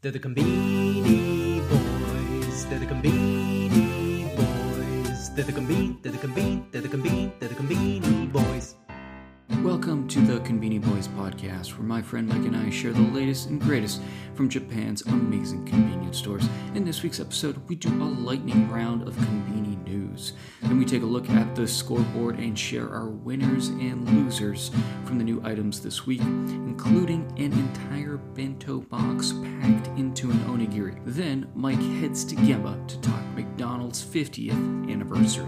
They're the Conbini Boys. They're the Conbini Boys. They're the Combini. They're the Combini. They're the Combini. They're the Conbini Boys. Welcome to the Conbini Boys podcast, where my friend Mike and I share the latest and greatest from Japan's amazing convenience stores. In this week's episode, we do a lightning round of Conveni news. Then we take a look at the scoreboard and share our winners and losers from the new items this week, including an entire bento box packed into an onigiri. Then Mike heads to Gemba to talk McDonald's 50th anniversary.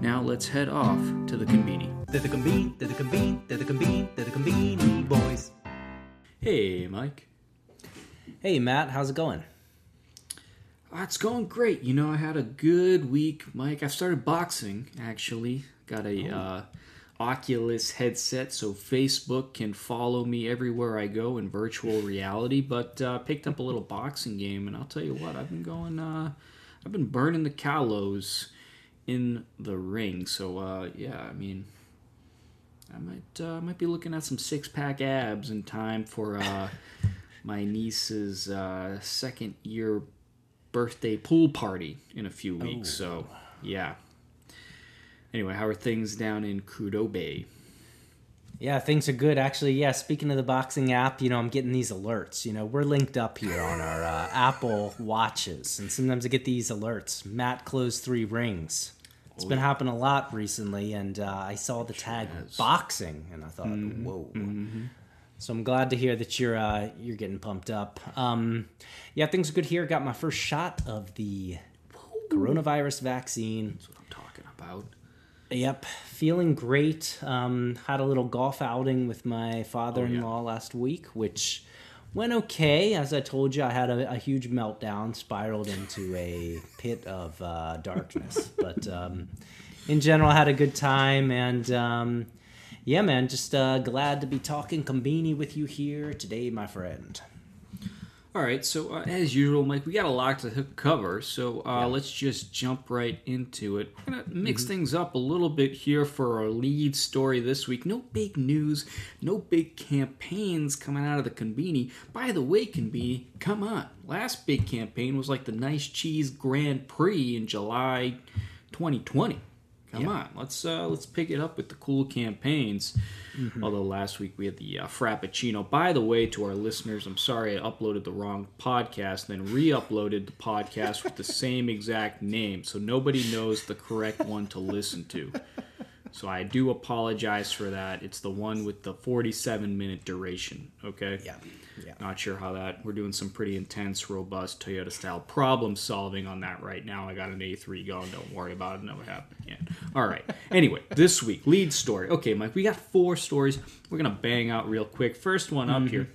Now let's head off to the Conveni. They're the Combini. They're the Combini. They're the Combini. They're the Conbini Boys. Hey, Mike. Hey Matt, how's it going? Ah, it's going great. You know, I had a good week, Mike. I've started boxing actually. Got a uh, Oculus headset, so Facebook can follow me everywhere I go in virtual reality. But uh, picked up a little boxing game, and I'll tell you what, I've been going. Uh, I've been burning the calories in the ring. So uh, yeah, I mean, I might uh, might be looking at some six pack abs in time for uh, my niece's uh, second year birthday pool party in a few weeks. So yeah. Anyway, how are things down in Kudo Bay? Yeah, things are good actually. Yeah, speaking of the boxing app, you know, I'm getting these alerts. You know, we're linked up here on our uh, Apple watches, and sometimes I get these alerts. Matt closed three rings. It's been happening a lot recently, and uh, I saw the tag boxing, and I thought, whoa. So I'm glad to hear that you're uh, you're getting pumped up. Um, yeah, things are good here. Got my first shot of the coronavirus vaccine. That's what I'm talking about. Yep, feeling great. Um, had a little golf outing with my father-in-law last week, which went okay. As I told you, I had a, a huge meltdown, spiraled into a pit of uh, darkness. but um, in general, I had a good time, and um, yeah, man, just uh, glad to be talking combini with you here today, my friend. All right, so uh, as usual, Mike, we got a lot to cover, so uh, let's just jump right into it. We're gonna mix things up a little bit here for our lead story this week. No big news, no big campaigns coming out of the Conveni. By the way, Conveni, come on! Last big campaign was like the Nice Cheese Grand Prix in July 2020. Come on, let's uh, let's pick it up with the cool campaigns. Although last week we had the uh, Frappuccino. By the way, to our listeners, I'm sorry I uploaded the wrong podcast, then re-uploaded the podcast with the same exact name, so nobody knows the correct one to listen to. So I do apologize for that. It's the one with the 47 minute duration. Okay. Yeah, yeah. Not sure how that. We're doing some pretty intense, robust Toyota style problem solving on that right now. I got an A3 going. Don't worry about it. Never happened yet. All right. Anyway, this week lead story. Okay, Mike. We got four stories. We're gonna bang out real quick. First one up mm-hmm. here.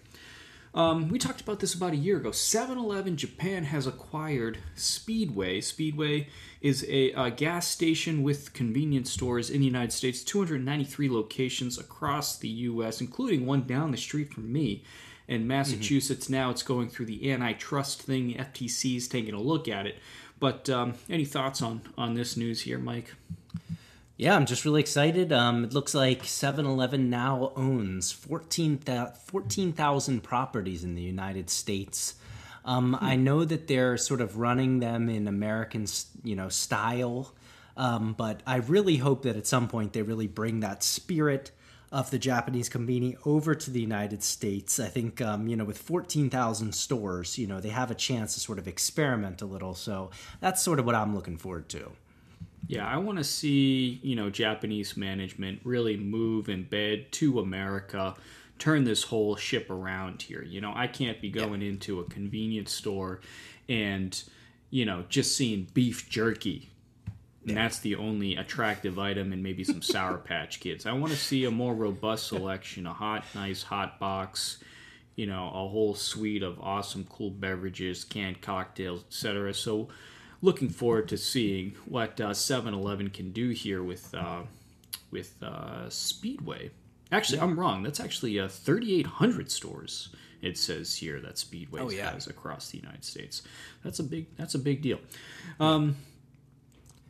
Um, we talked about this about a year ago. 7 Eleven Japan has acquired Speedway. Speedway is a, uh gas station with convenience stores in the United States, 293 locations across the U.S., including one down the street from me. In Massachusetts, now it's going through the antitrust thing. The FTC is taking a look at it. But um, any thoughts on, on this news here, Mike? Yeah, I'm just really excited. Um, it looks like 7 Eleven now owns 14,000 14,000 properties in the United States. Um, I know that they're sort of running them in American, you know, style, um, but I really hope that at some point they really bring that spirit of the Japanese conveni over to the United States. I think, um, you know, with 14,000 stores, you know, they have a chance to sort of experiment a little. So that's sort of what I'm looking forward to. Yeah, I want to see, you know, Japanese management really move and bed to America, turn this whole ship around here. You know, I can't be going into a convenience store and, you know, just seeing beef jerky. And that's the only attractive item and maybe some Sour Patch Kids. I want to see a more robust selection, a hot, nice hot box, you know, a whole suite of awesome, cool beverages, canned cocktails, etc. So, looking forward to seeing what uh, 7-Eleven can do here with uh, with uh, Speedway. Actually, I'm wrong. That's actually uh, 3,800 stores. It says here that Speedway Oh, yeah. has across the United States. That's a big. That's a big deal. Um,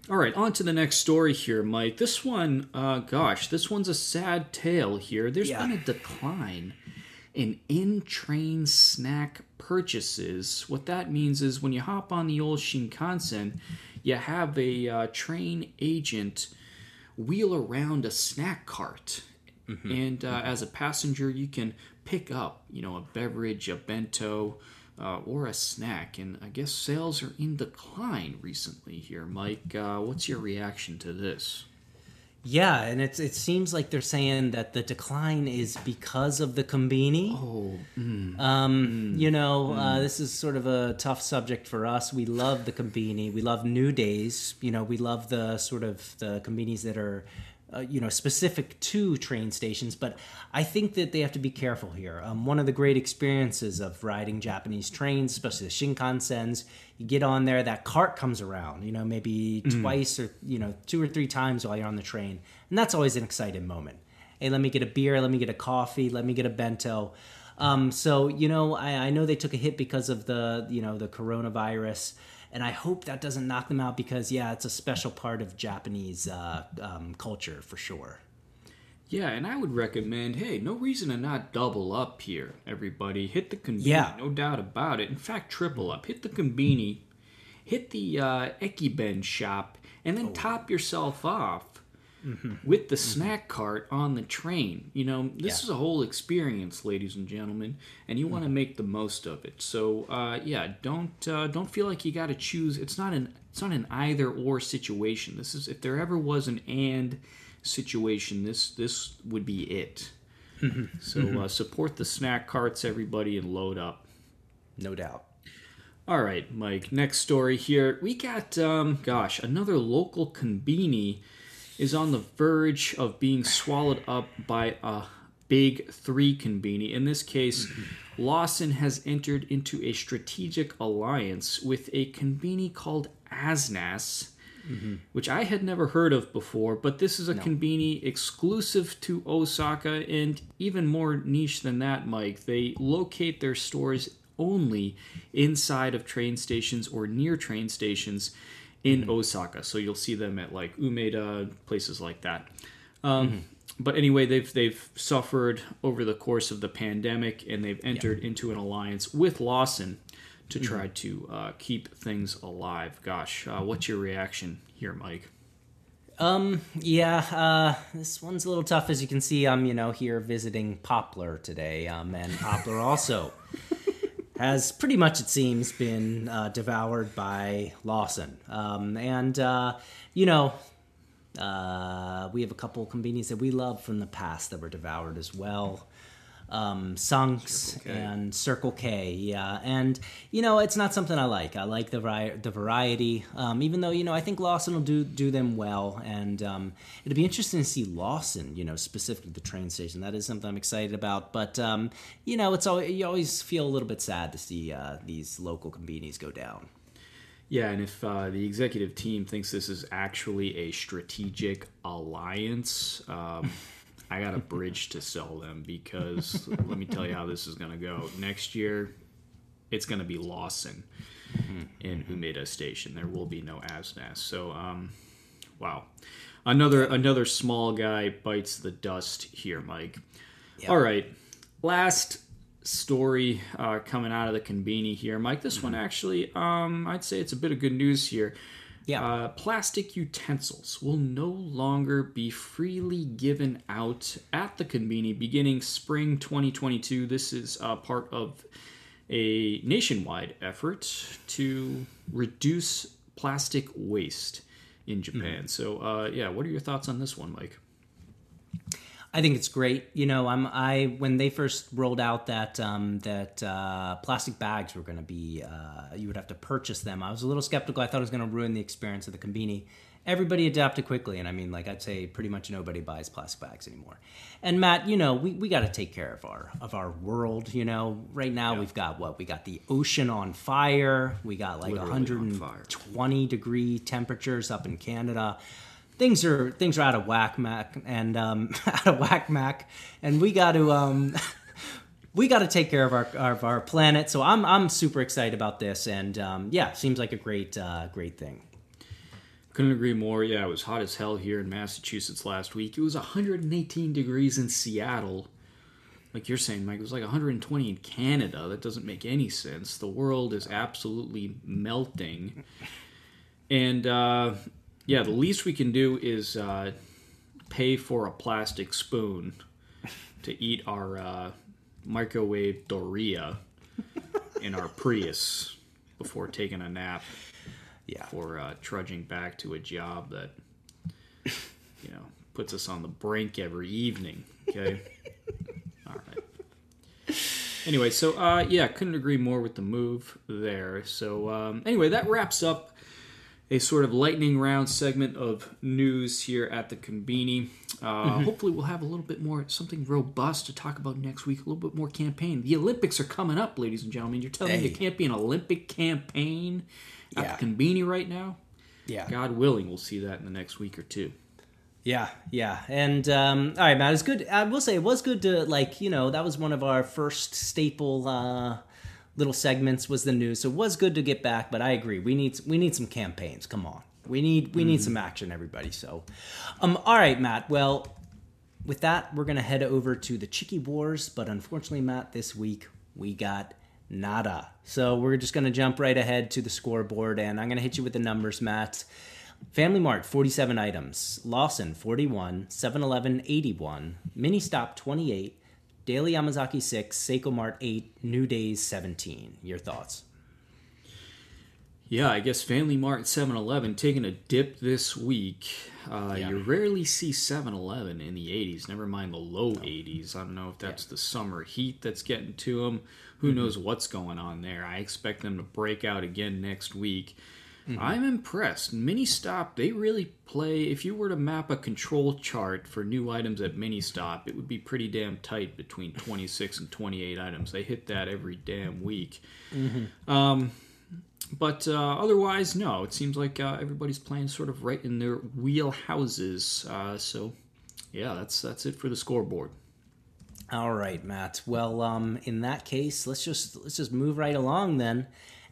all right, on to the next story here, Mike. This one, uh, gosh, this one's a sad tale here. There's Yeah. been a decline and in train snack purchases. What that means is when you hop on the old Shinkansen, you have a uh, train agent wheel around a snack cart. And uh, as a passenger, you can pick up, you know, a beverage, a bento, uh, or a snack. And I guess sales are in decline recently here. Mike, uh, what's your reaction to this? Yeah, and it's it seems like they're saying that the decline is because of the combini. Oh, Um, you know, uh, this is sort of a tough subject for us. We love the combini. We love new days. You know, we love the sort of the combinis that are, uh, you know, specific to train stations. But I think that they have to be careful here. Um, one of the great experiences of riding Japanese trains, especially the Shinkansens, you get on there, that cart comes around. You know, maybe twice or you know two or three times while you're on the train, and that's always an exciting moment. Hey, let me get a beer. Let me get a coffee. Let me get a bento. Um, so you know, I, I know they took a hit because of the you know the coronavirus, and I hope that doesn't knock them out because yeah, it's a special part of Japanese uh, um, culture for sure. Yeah, and I would recommend, hey, no reason to not double up here, everybody. Hit the conbini, Yeah. no doubt about it. In fact, triple up. Hit the conbini, hit the uh, Ekiben shop, and then top yourself off with the snack cart on the train. You know, this Yeah. is a whole experience, ladies and gentlemen, and you want to make the most of it. So, uh, yeah, don't uh, don't feel like you got to choose. It's not an it's not an either or situation. This is if there ever was an and situation, this this would be it. so uh, support the snack carts, everybody, and load up. No doubt. All right, Mike. Next story here. We got, um, gosh, another local conbini is on the verge of being swallowed up by a big three conbini. In this case, Lawson has entered into a strategic alliance with a conbini called Asnas. Which I had never heard of before, but this is a conbini exclusive to Osaka, and even more niche than that, Mike. They locate their stores only inside of train stations or near train stations in Osaka. So you'll see them at like Umeda, places like that. Um, But anyway, they've they've suffered over the course of the pandemic, and they've entered into an alliance with Lawson to try to uh, keep things alive. Gosh, uh, what's your reaction here, Mike? Um, yeah, uh, this one's a little tough. As you can see, I'm, you know, here visiting Poplar today. Um, and Poplar also has pretty much, it seems, been uh, devoured by Lawson. Um, and, uh, you know, uh, we have a couple convenies that we love from the past that were devoured as well. Um, Sunkus and Circle K, yeah, and you know it's not something I like. I like the vari- the variety, um, even though you know I think Lawson will do do them well, and um, it'll be interesting to see Lawson, you know, specifically the train station. That is something I'm excited about. But um, you know, it's always, you always feel a little bit sad to see uh, these local convenies go down. Yeah, and if uh, the executive team thinks this is actually a strategic alliance, um, I got a bridge to sell them because let me tell you how this is going to go. Next year, it's going to be Lawson in Umeda Station. There will be no Asnas. So, um, wow, another another small guy bites the dust here, Mike. All right, last story uh, coming out of the conbini here, Mike. This one actually, um, I'd say it's a bit of good news here. Yeah. Uh, plastic utensils will no longer be freely given out at the conbini beginning spring 2022. This is uh, part of a nationwide effort to reduce plastic waste in Japan. So, uh, yeah, what are your thoughts on this one, Mike? I think it's great. You know, I'm I when they first rolled out that um, that uh, plastic bags were going to be uh, you would have to purchase them. I was a little skeptical. I thought it was going to ruin the experience of the conveni. Everybody adapted quickly, and I mean, like I'd say, pretty much nobody buys plastic bags anymore. And Matt, you know, we, we got to take care of our of our world. You know, right now we've got what we got the ocean on fire. We got like Literally on fire. 120 degree temperatures up in Canada things are things are out of whack, Mac, and um, out of whack, Mac, and we got to um, we got to take care of our of our planet. So I'm I'm super excited about this, and um, yeah, seems like a great uh, great thing. Couldn't agree more. Yeah, it was hot as hell here in Massachusetts last week. It was 118 degrees in Seattle like you're saying, Mike, it was like 120 in Canada. That doesn't make any sense. The world is absolutely melting. And uh, yeah, the least we can do is uh, pay for a plastic spoon to eat our uh, microwave Doria in our Prius before taking a nap. Yeah. For uh, trudging back to a job that, you know, puts us on the brink every evening. Okay. All right. Anyway, so uh, yeah, couldn't agree more with the move there. So um, anyway, that wraps up a sort of lightning round segment of news here at the Conbini. Uh, Hopefully, we'll have a little bit more something robust to talk about next week. A little bit more campaign. The Olympics are coming up, ladies and gentlemen. You're telling me Hey. there can't be an Olympic campaign at Yeah. the Conbini right now? Yeah. God willing, we'll see that in the next week or two. Yeah, yeah, and um, all right, Matt. It's good. I will say it was good to like you know that was one of our first staple uh, little segments was the news. So it was good to get back. But I agree, we need we need some campaigns. Come on, we need we need some action, everybody. So, um, all right, Matt. Well, with that, we're gonna head over to the Chicky Wars. But unfortunately, Matt, this week we got nada. So we're just gonna jump right ahead to the scoreboard, and I'm gonna hit you with the numbers, Matt. Family Mart 47 items, Lawson 41, 7-Eleven 81, Mini Stop 28, Daily Yamazaki 6, Seicomart 8, New Days 17. Your thoughts? Yeah, I guess Family Mart and 7 Eleven taking a dip this week. Uh, Yeah. You rarely see 7 Eleven in the 80s, never mind the low 80s. I don't know if that's the summer heat that's getting to them. Who knows what's going on there? I expect them to break out again next week. I'm impressed. Mini Stop, they really play. If you were to map a control chart for new items at Mini Stop, it would be pretty damn tight between 26 and 28 items. They hit that every damn week. Um, but uh, otherwise, no. It seems like uh, everybody's playing sort of right in their wheelhouses. Uh, so, yeah, that's that's it for the scoreboard. All right, Matt. Well, um, in that case, let's just let's just move right along then.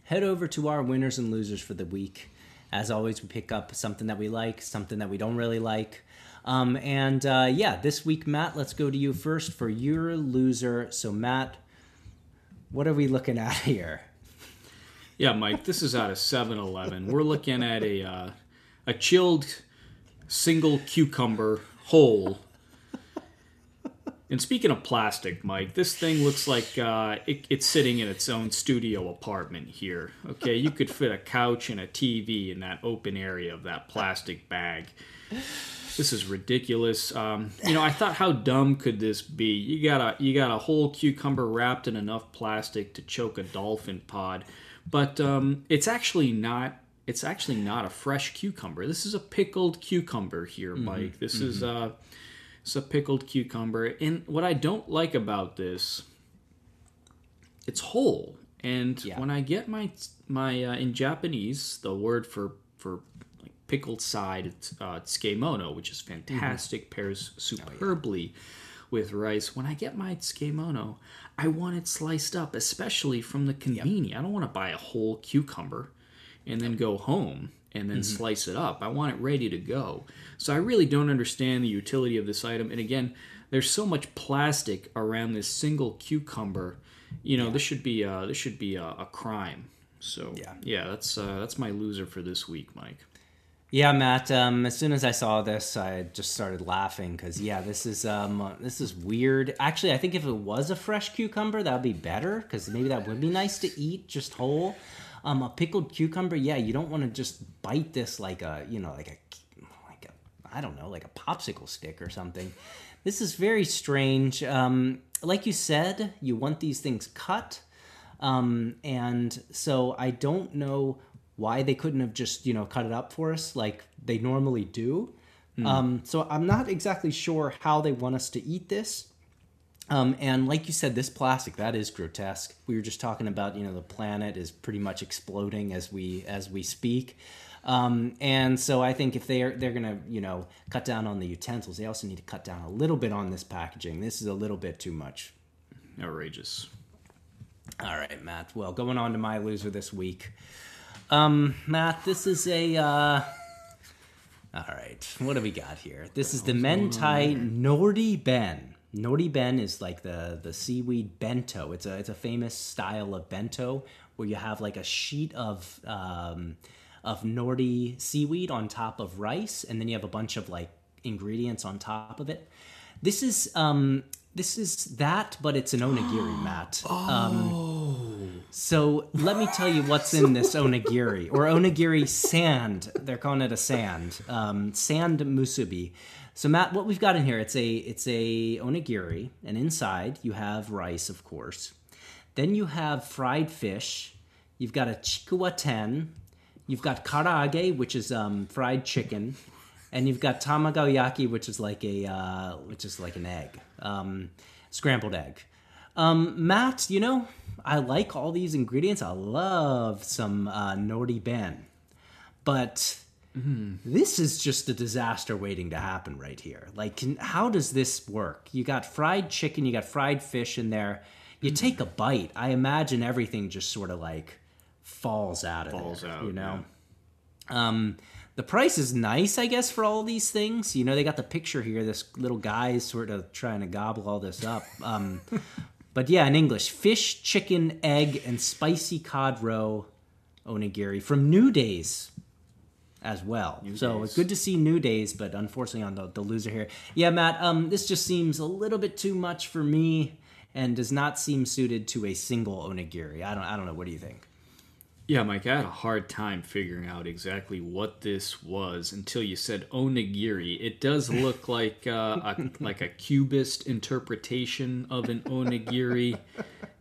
Head over to our winners and losers for the week. As always, we pick up something that we like, something that we don't really like. Um, and uh, yeah, this week, Matt, let's go to you first for your loser. So, Matt, what are we looking at here? Yeah, Mike, this is out of 7-Eleven. We're looking at a uh, a chilled single cucumber whole. And speaking of plastic, Mike, this thing looks like uh, it, it's sitting in its own studio apartment here. Okay, you could fit a couch and a TV in that open area of that plastic bag. This is ridiculous. Um, you know, I thought, how dumb could this be? You got a you got a whole cucumber wrapped in enough plastic to choke a dolphin pod, but um, it's actually not. It's actually not a fresh cucumber. This is a pickled cucumber here, Mike. This is uh, it's a pickled cucumber. And what I don't like about this, it's whole. And Yeah. when I get my my uh, in Japanese, the word for for like pickled side, it's uh, tsukemono, which is fantastic, pairs superbly with rice. When I get my tsukemono, I want it sliced up, especially from the conveni. I don't want to buy a whole cucumber and then go home and then slice it up. I want it ready to go. So I really don't understand the utility of this item. And again, there's so much plastic around this single cucumber. You know, this should be a, this should be a, a crime. So Yeah. yeah, that's uh, that's my loser for this week, Mike. Yeah, Matt. Um, as soon as I saw this, I just started laughing because yeah, this is um, uh, this is weird. Actually, I think if it was a fresh cucumber, that would be better because maybe that would be nice to eat just whole. Um, a pickled cucumber, yeah, you don't want to just bite this like a you know like a like a I don't know like a popsicle stick or something. This is very strange. Um, like you said, you want these things cut. Um, and so I don't know why they couldn't have just, you know, cut it up for us like they normally do. Um, so I'm not exactly sure how they want us to eat this. Um, and like you said, this plastic that is grotesque. We were just talking about, you know, the planet is pretty much exploding as we as we speak. Um, and so I think if they're they're gonna, you know, cut down on the utensils, they also need to cut down a little bit on this packaging. This is a little bit too much. Outrageous. All right, Matt. Well, going on to my loser this week. Um, Matt, this is a. Uh... All right, what do we got here? This is the Mentai Nori Ben. Nori ben is like the the seaweed bento. It's a it's a famous style of bento where you have like a sheet of um, of nori seaweed on top of rice, and then you have a bunch of like ingredients on top of it. This is um, this is that, but it's an onigiri, Matt. Um, so let me tell you what's in this onigiri or onigiri sand. They're calling it a sand, um, sand musubi. So Matt, what we've got in here, it's a it's a onigiri, and inside you have rice, of course. Then you have fried fish. You've got a chikuwa ten. You've got karaage, which is um, fried chicken, and you've got tamagoyaki, which is like a uh, which is like an egg, um, scrambled egg. Um, Matt, you know, I like all these ingredients. I love some uh, nori ben, but this is just a disaster waiting to happen right here. Like, can, how does this work? You got fried chicken, you got fried fish in there. You take a bite. I imagine everything just sort of like falls out of Falls there, out, You know. Um, the price is nice, I guess, for all these things. You know, they got the picture here. This little guy is sort of trying to gobble all this up. Um, but yeah, in English, fish, chicken, egg, and spicy cod roe onigiri from New Days as well. so Days. it's good to see New Days, but unfortunately on the, the loser here. Yeah, Matt, um, this just seems a little bit too much for me and does not seem suited to a single onigiri. I don't I don't know. What do you think? Yeah, Mike, I had a hard time figuring out exactly what this was until you said onigiri. It does look like uh, a like a cubist interpretation of an onigiri.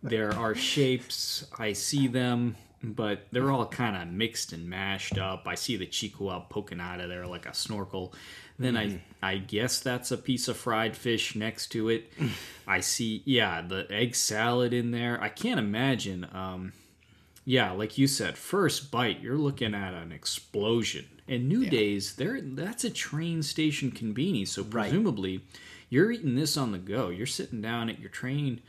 There are shapes, I see them, but they're all kind of mixed and mashed up. I see the chikuwa poking out of there like a snorkel. Then I I guess that's a piece of fried fish next to it. I see, yeah, the egg salad in there. I can't imagine. Um, yeah, like you said, first bite, you're looking at an explosion. And New Days, there that's a train station convenience, so presumably you're eating this on the go. You're sitting down at your train,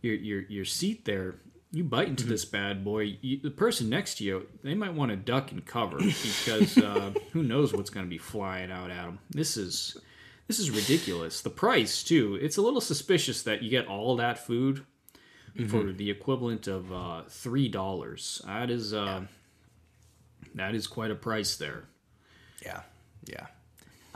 your your your seat there. You bite into this bad boy. You, the person next to you, they might want to duck and cover because uh, who knows what's going to be flying out at them. This is this is ridiculous. The price too. It's a little suspicious that you get all that food for the equivalent of uh, three dollars. That is uh, that is quite a price there. Yeah, yeah.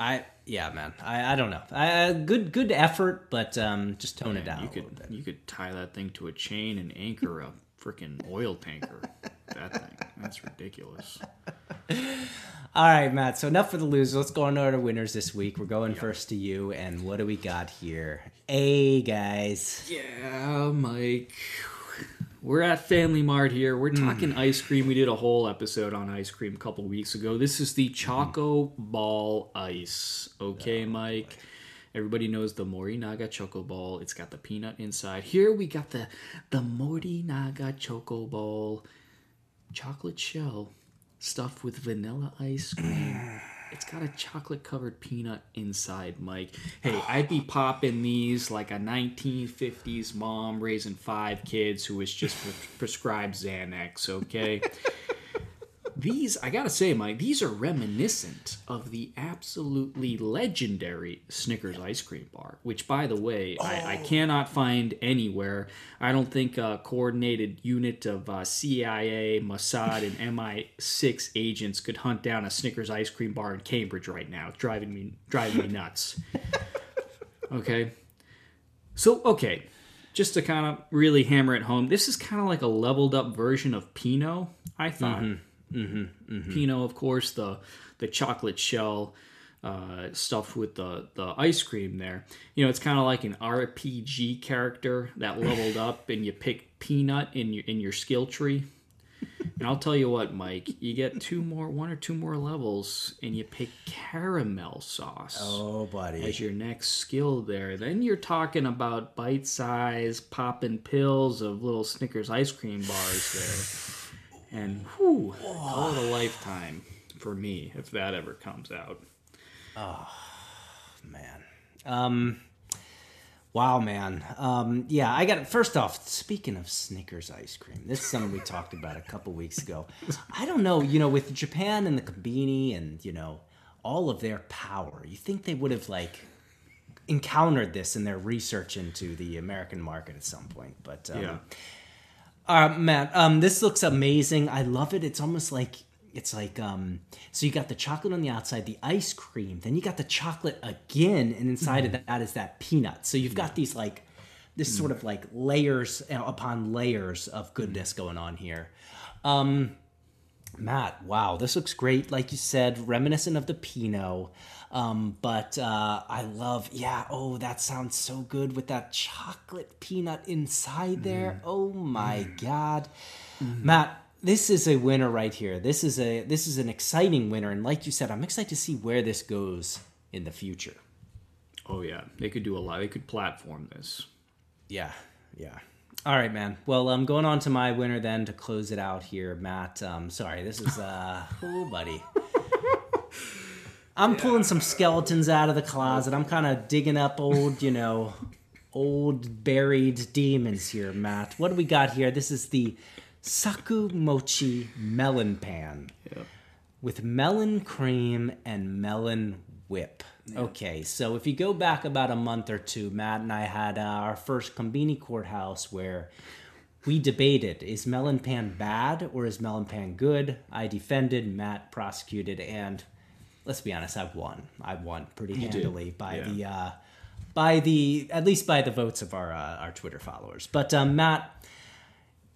I yeah, man. I, I don't know. I, good good effort, but um, just tone it down you could you could tie that thing to a chain and anchor a freaking oil tanker. that thing. That's ridiculous. All right, Matt. So enough for the losers. Let's go on to our winners this week. We're going first to you, and what do we got here? A guys. Yeah, Mike. We're at Family Mart here. We're hmm. talking ice cream. We did a whole episode on ice cream a couple weeks ago. This is the hmm. Choco Ball Ice. Okay, oh, Mike. Everybody knows the Morinaga Choco Ball. It's got the peanut inside. Here we got the the Morinaga Choco Ball chocolate shell stuffed with vanilla ice cream. It's got a chocolate covered peanut inside, Mike. Hey, I'd be popping these like a 1950s mom raising five kids who was just pre- prescribed Xanax, okay? These, I gotta say, Mike, these are reminiscent of the absolutely legendary Snickers ice cream bar, which, by the way, I, I cannot find anywhere. I don't think a coordinated unit of uh, CIA, Mossad, and MI6 agents could hunt down a Snickers ice cream bar in Cambridge right now. It's driving me driving me nuts. Okay, so okay, just to kind of really hammer it home, this is kind of like a leveled up version of Pino. I thought. Pino, of course, the the chocolate shell uh, stuffed with the the ice cream there. You know, it's kind of like an RPG character that leveled up, and you pick peanut in your in your skill tree. And I'll tell you what, Mike, you get two more, one or two more levels, and you pick caramel sauce Oh, buddy. as your next skill there. Then you're talking about bite size popping pills of little Snickers ice cream bars there. And whew, call it a lifetime for me if that ever comes out. Oh man. Um, wow, man. Um, yeah, I got it. first off. Speaking of Snickers ice cream, this is something we talked about a couple weeks ago. I don't know, you know, with Japan and the Conbini and you know all of their power, you think they would have like encountered this in their research into the American market at some point. But um, Yeah. Uh, Matt, um, this looks amazing. I love it. It's almost like it's like um, so you got the chocolate on the outside, the ice cream, then you got the chocolate again, and inside of that is that peanut. So you've got these like this sort of like layers upon layers of goodness going on here. Um, Matt, wow, this looks great. Like you said, reminiscent of the Pino. Um, but uh, I love, yeah, oh, that sounds so good with that chocolate peanut inside there. Oh my God. Matt, this is a winner right here. This is a this is an exciting winner, and like you said, I'm excited to see where this goes in the future. Oh yeah, they could do a lot. They could platform this. Yeah, yeah. All right, man. Well, I'm going on to my winner then to close it out here, Matt. Um, sorry, this is uh, oh, buddy. I'm pulling some skeletons out of the closet. I'm kind of digging up old, you know, old buried demons here, Matt. What do we got here? This is the Saku Mochi Melon Pan with melon cream and melon whip. Okay, so if you go back about a month or two, Matt and I had uh, our first Combini courthouse where we debated is melon pan bad or is melon pan good? I defended, Matt prosecuted, and let's be honest, I won. I won pretty did, handily by yeah. the uh, by the at least by the votes of our uh, our Twitter followers. But um, Matt,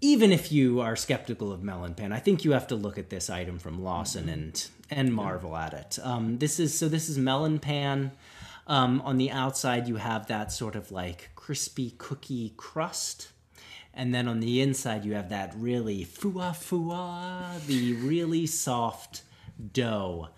even if you are skeptical of melon pan, I think you have to look at this item from Lawson and and marvel at it. Um, this is so. This is melon pan. Um, on the outside, you have that sort of like crispy cookie crust, and then on the inside, you have that really fua fua, the really soft dough.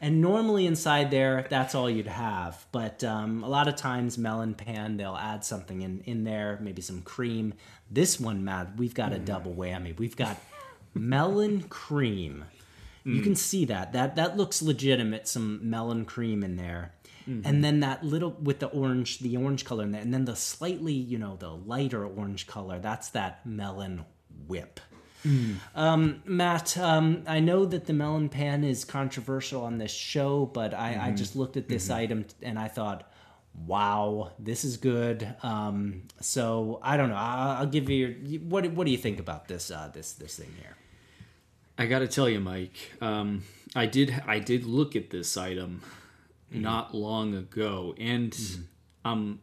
And normally inside there, that's all you'd have. But um, a lot of times, melon pan, they'll add something in, in there, maybe some cream. This one, Matt, we've got a mm. double whammy. We've got melon cream. You can mm. see that. That that looks legitimate. Some melon cream in there, mm-hmm. and then that little with the orange, the orange color in there, and then the slightly, you know, the lighter orange color. That's that melon whip. Um, Matt, um, I know that the melon pan is controversial on this show, but I, I just looked at this item and I thought, wow, this is good. Um, so I don't know. I'll, I'll give you your, what. What do you think about this? Uh, this this thing here? I got to tell you, Mike. Um, I did. I did look at this item not long ago, and um,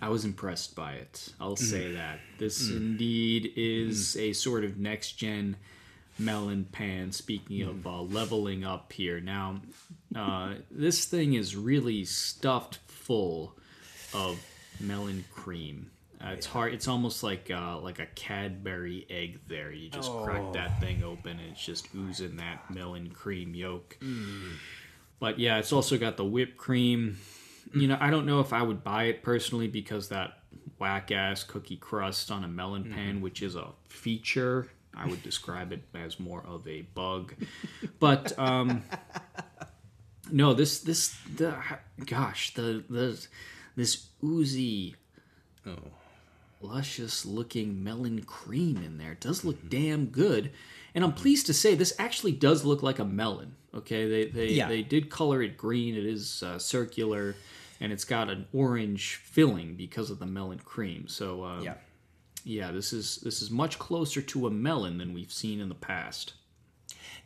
I was impressed by it. I'll say that this indeed is a sort of next gen melon pan. Speaking of uh, leveling up here, now uh, this thing is really stuffed full of melon cream. Uh, it's hard. It's almost like uh, like a Cadbury egg. There, you just crack that thing open, and it's just oozing that melon cream yolk. But yeah, it's also got the whipped cream. You know, I don't know if I would buy it personally because that whack ass cookie crust on a melon pan, which is a feature, I would describe it as more of a bug. But um, no, this this the gosh the the this oozy oh. luscious looking melon cream in there. It does look damn good. And I'm pleased to say this actually does look like a melon. Okay, they they, Yeah. they did color it green. It is uh, circular, and it's got an orange filling because of the melon cream. So uh, Yeah. yeah, this is this is much closer to a melon than we've seen in the past.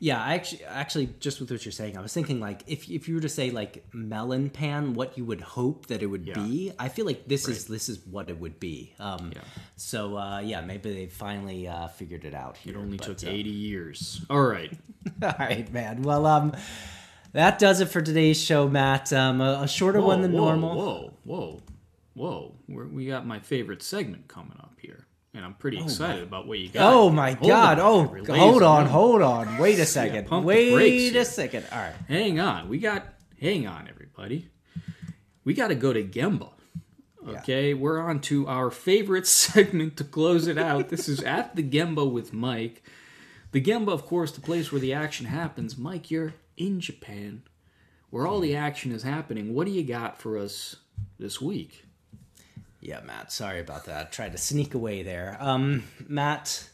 Yeah, I actually, actually, just with what you're saying, I was thinking like if if you were to say like melon pan, what you would hope that it would Yeah. be. I feel like this is this is what it would be. Um, Yeah. So uh, yeah, maybe they finally uh, figured it out here. It only but, took uh, 80 years. All right. All right, man. Well, um, that does it for today's show, Matt. Um, a, a shorter one than whoa, normal. Whoa, whoa, whoa! We're, we got my favorite segment coming up here, and I'm pretty excited about what you got. Oh my Hold God! on, Oh, hold on, hold on. Wait a second. the Wait a second. All right. Hang on, we got. Hang on, everybody. We got to go to Gemba. Okay, we're on to our favorite segment to close it out. this is at the Gemba with Mike. The Gemba, of course, the place where the action happens. Mike, you're in Japan, where all the action is happening. What do you got for us this week? Yeah, Matt. Sorry about that. Tried to sneak away there. Um, Matt,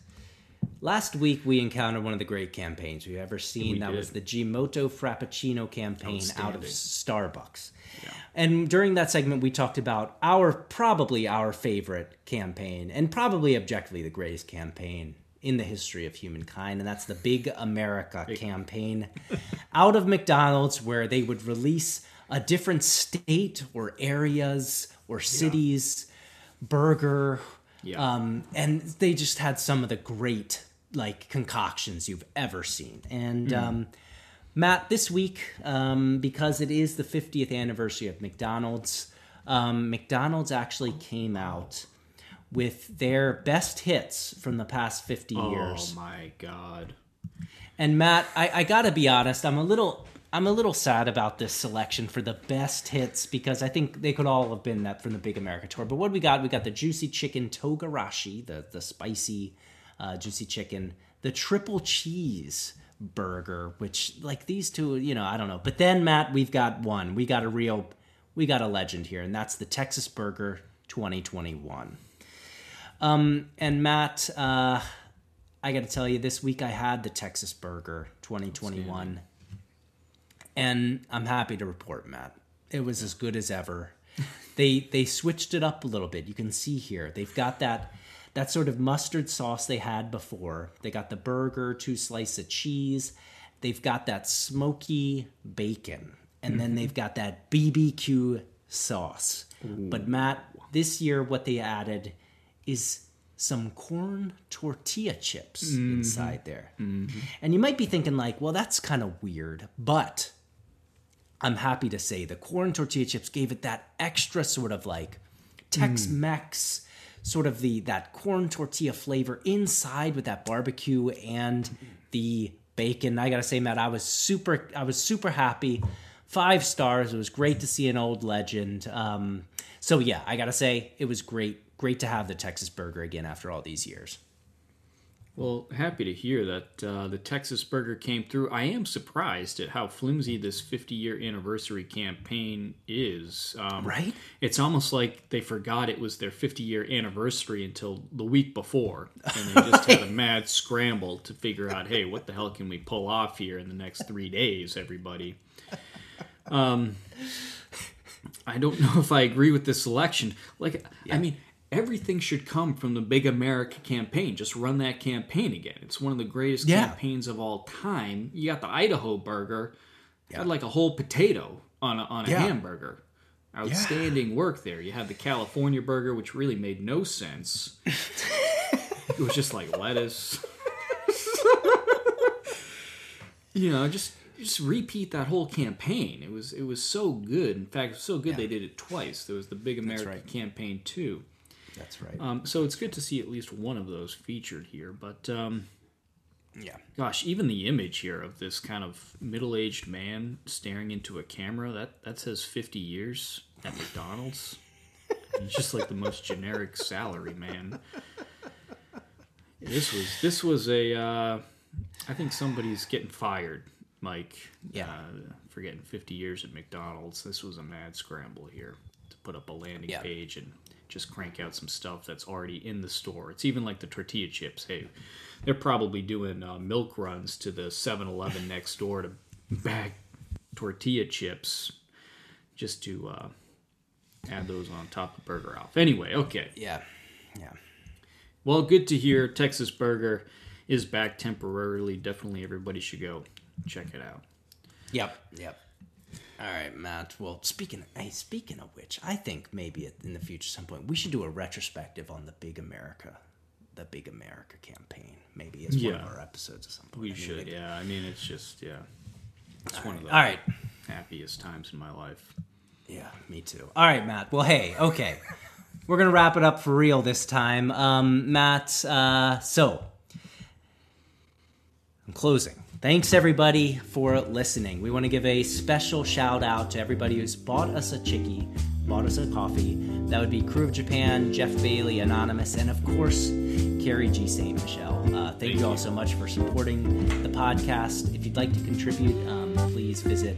last week we encountered one of the great campaigns we've ever seen. We that did. was the Jimoto Frappuccino campaign out of. Starbucks. And during that segment, we talked about our probably our favorite campaign, and probably objectively the greatest campaign in the history of humankind, and that's the Big America campaign out of McDonald's, where they would release a different state or areas or cities burger, Yeah. um, and they just had some of the great like concoctions you've ever seen. And um, Matt, this week, um, because it is the 50th anniversary of McDonald's, um, McDonald's actually came out with their best hits from the past 50 years. Oh my god. And Matt, I, I gotta be honest, I'm a little I'm a little sad about this selection for the best hits because I think they could all have been that from the Big America tour. But what we got? We got the juicy chicken togarashi, the the spicy uh, juicy chicken, the triple cheese burger, which like these two, you know, I don't know. But then Matt, we've got one. We got a real we got a legend here, and that's the Texas Burger 2021. Um, and Matt, uh, I got to tell you, this week I had the Texas Burger 2021, and I'm happy to report, Matt, it was as good as ever. they they switched it up a little bit. You can see here they've got that that sort of mustard sauce they had before. They got the burger, two slices of cheese. They've got that smoky bacon, and then they've got that BBQ sauce. But Matt, this year what they added is some corn tortilla chips mm-hmm. inside there. Mm-hmm. And you might be thinking like, well, that's kind of weird, but I'm happy to say the corn tortilla chips gave it that extra sort of like Tex-Mex mm. sort of the that corn tortilla flavor inside with that barbecue and the bacon. I got to say Matt, I was super I was super happy. 5 stars. It was great to see an old legend. Um so yeah, I got to say it was great great to have the Texas burger again after all these years. Well, happy to hear that uh, the Texas Burger came through. I am surprised at how flimsy this 50 year anniversary campaign is. Um, Right? It's almost like they forgot it was their 50 year anniversary until the week before. And they just had a mad scramble to figure out hey, what the hell can we pull off here in the next three days, everybody? Um, I don't know if I agree with this selection. Like, I mean, everything should come from the Big America campaign. Just run that campaign again. It's one of the greatest Yeah. campaigns of all time. You got the Idaho burger, had like a whole potato on a, on a Yeah. hamburger. Outstanding work there. You had the California burger, which really made no sense. it was just like lettuce. you know, just just repeat that whole campaign. It was it was so good. In fact, it was so good they did it twice. There was the Big America right. campaign too. That's right. Um, so it's good to see at least one of those featured here. But um, yeah. gosh, even the image here of this kind of middle-aged man staring into a camera that that says 50 years at McDonald's. He's just like the most generic salary man. This was this was a. Uh, I think somebody's getting fired, Mike. Yeah. Uh, for getting 50 years at McDonald's. This was a mad scramble here to put up a landing Yeah. page and just crank out some stuff that's already in the store. It's even like the tortilla chips. Hey, they're probably doing uh, milk runs to the 7-Eleven next door to bag tortilla chips just to uh, add those on top of Burger Alf. Anyway, okay. Yeah. Yeah. Well, good to hear Texas Burger is back temporarily. Definitely everybody should go check it out. Yep. Yep. All right, Matt. Well, speaking hey, speaking of which, I think maybe in the future, some point, we should do a retrospective on the Big America, the Big America campaign. Maybe as one of our episodes or something. We I mean, should, yeah. I mean, it's just, yeah. It's one of the All right. happiest times in my life. Yeah, me too. All right, Matt. Well, hey, okay. We're going to wrap it up for real this time. Um, Matt, uh, so I'm closing. Thanks, everybody, for listening. We want to give a special shout out to everybody who's bought us a chickie, bought us a coffee. That would be Crew of Japan, Jeff Bailey, Anonymous, and of course, Carrie G. St. Michelle. Uh, thank, you all so much for supporting the podcast. If you'd like to contribute, um, please visit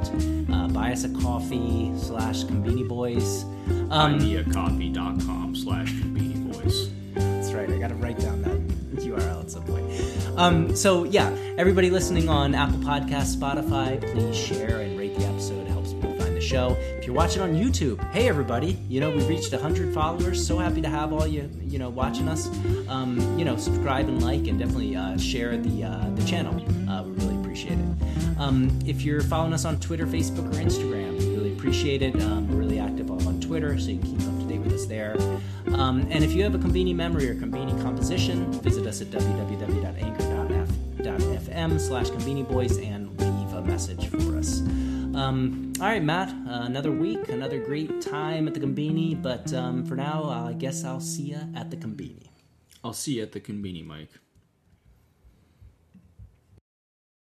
uh, buy us a coffee slash Conbini Boys. Um, Ideacoffee.com slash conveni boys. that's right. I got to write down that Um, so yeah, everybody listening on Apple Podcasts, Spotify, please share and rate the episode. It helps people find the show. If you're watching on YouTube, hey everybody, you know we reached 100 followers. So happy to have all you you know watching us. Um, you know, subscribe and like, and definitely uh, share the uh, the channel. Uh, we really appreciate it. Um, if you're following us on Twitter, Facebook, or Instagram, we really appreciate it. Um, we're really active on Twitter, so you can keep up to date with us there. Um, and if you have a Conveni memory or Conveni composition, visit us at www.anchor.fm slash Boys and leave a message for us. Um, all right, Matt, uh, another week, another great time at the Conbini, but um, for now, I guess I'll see you at the Conbini. I'll see you at the conbini, Mike.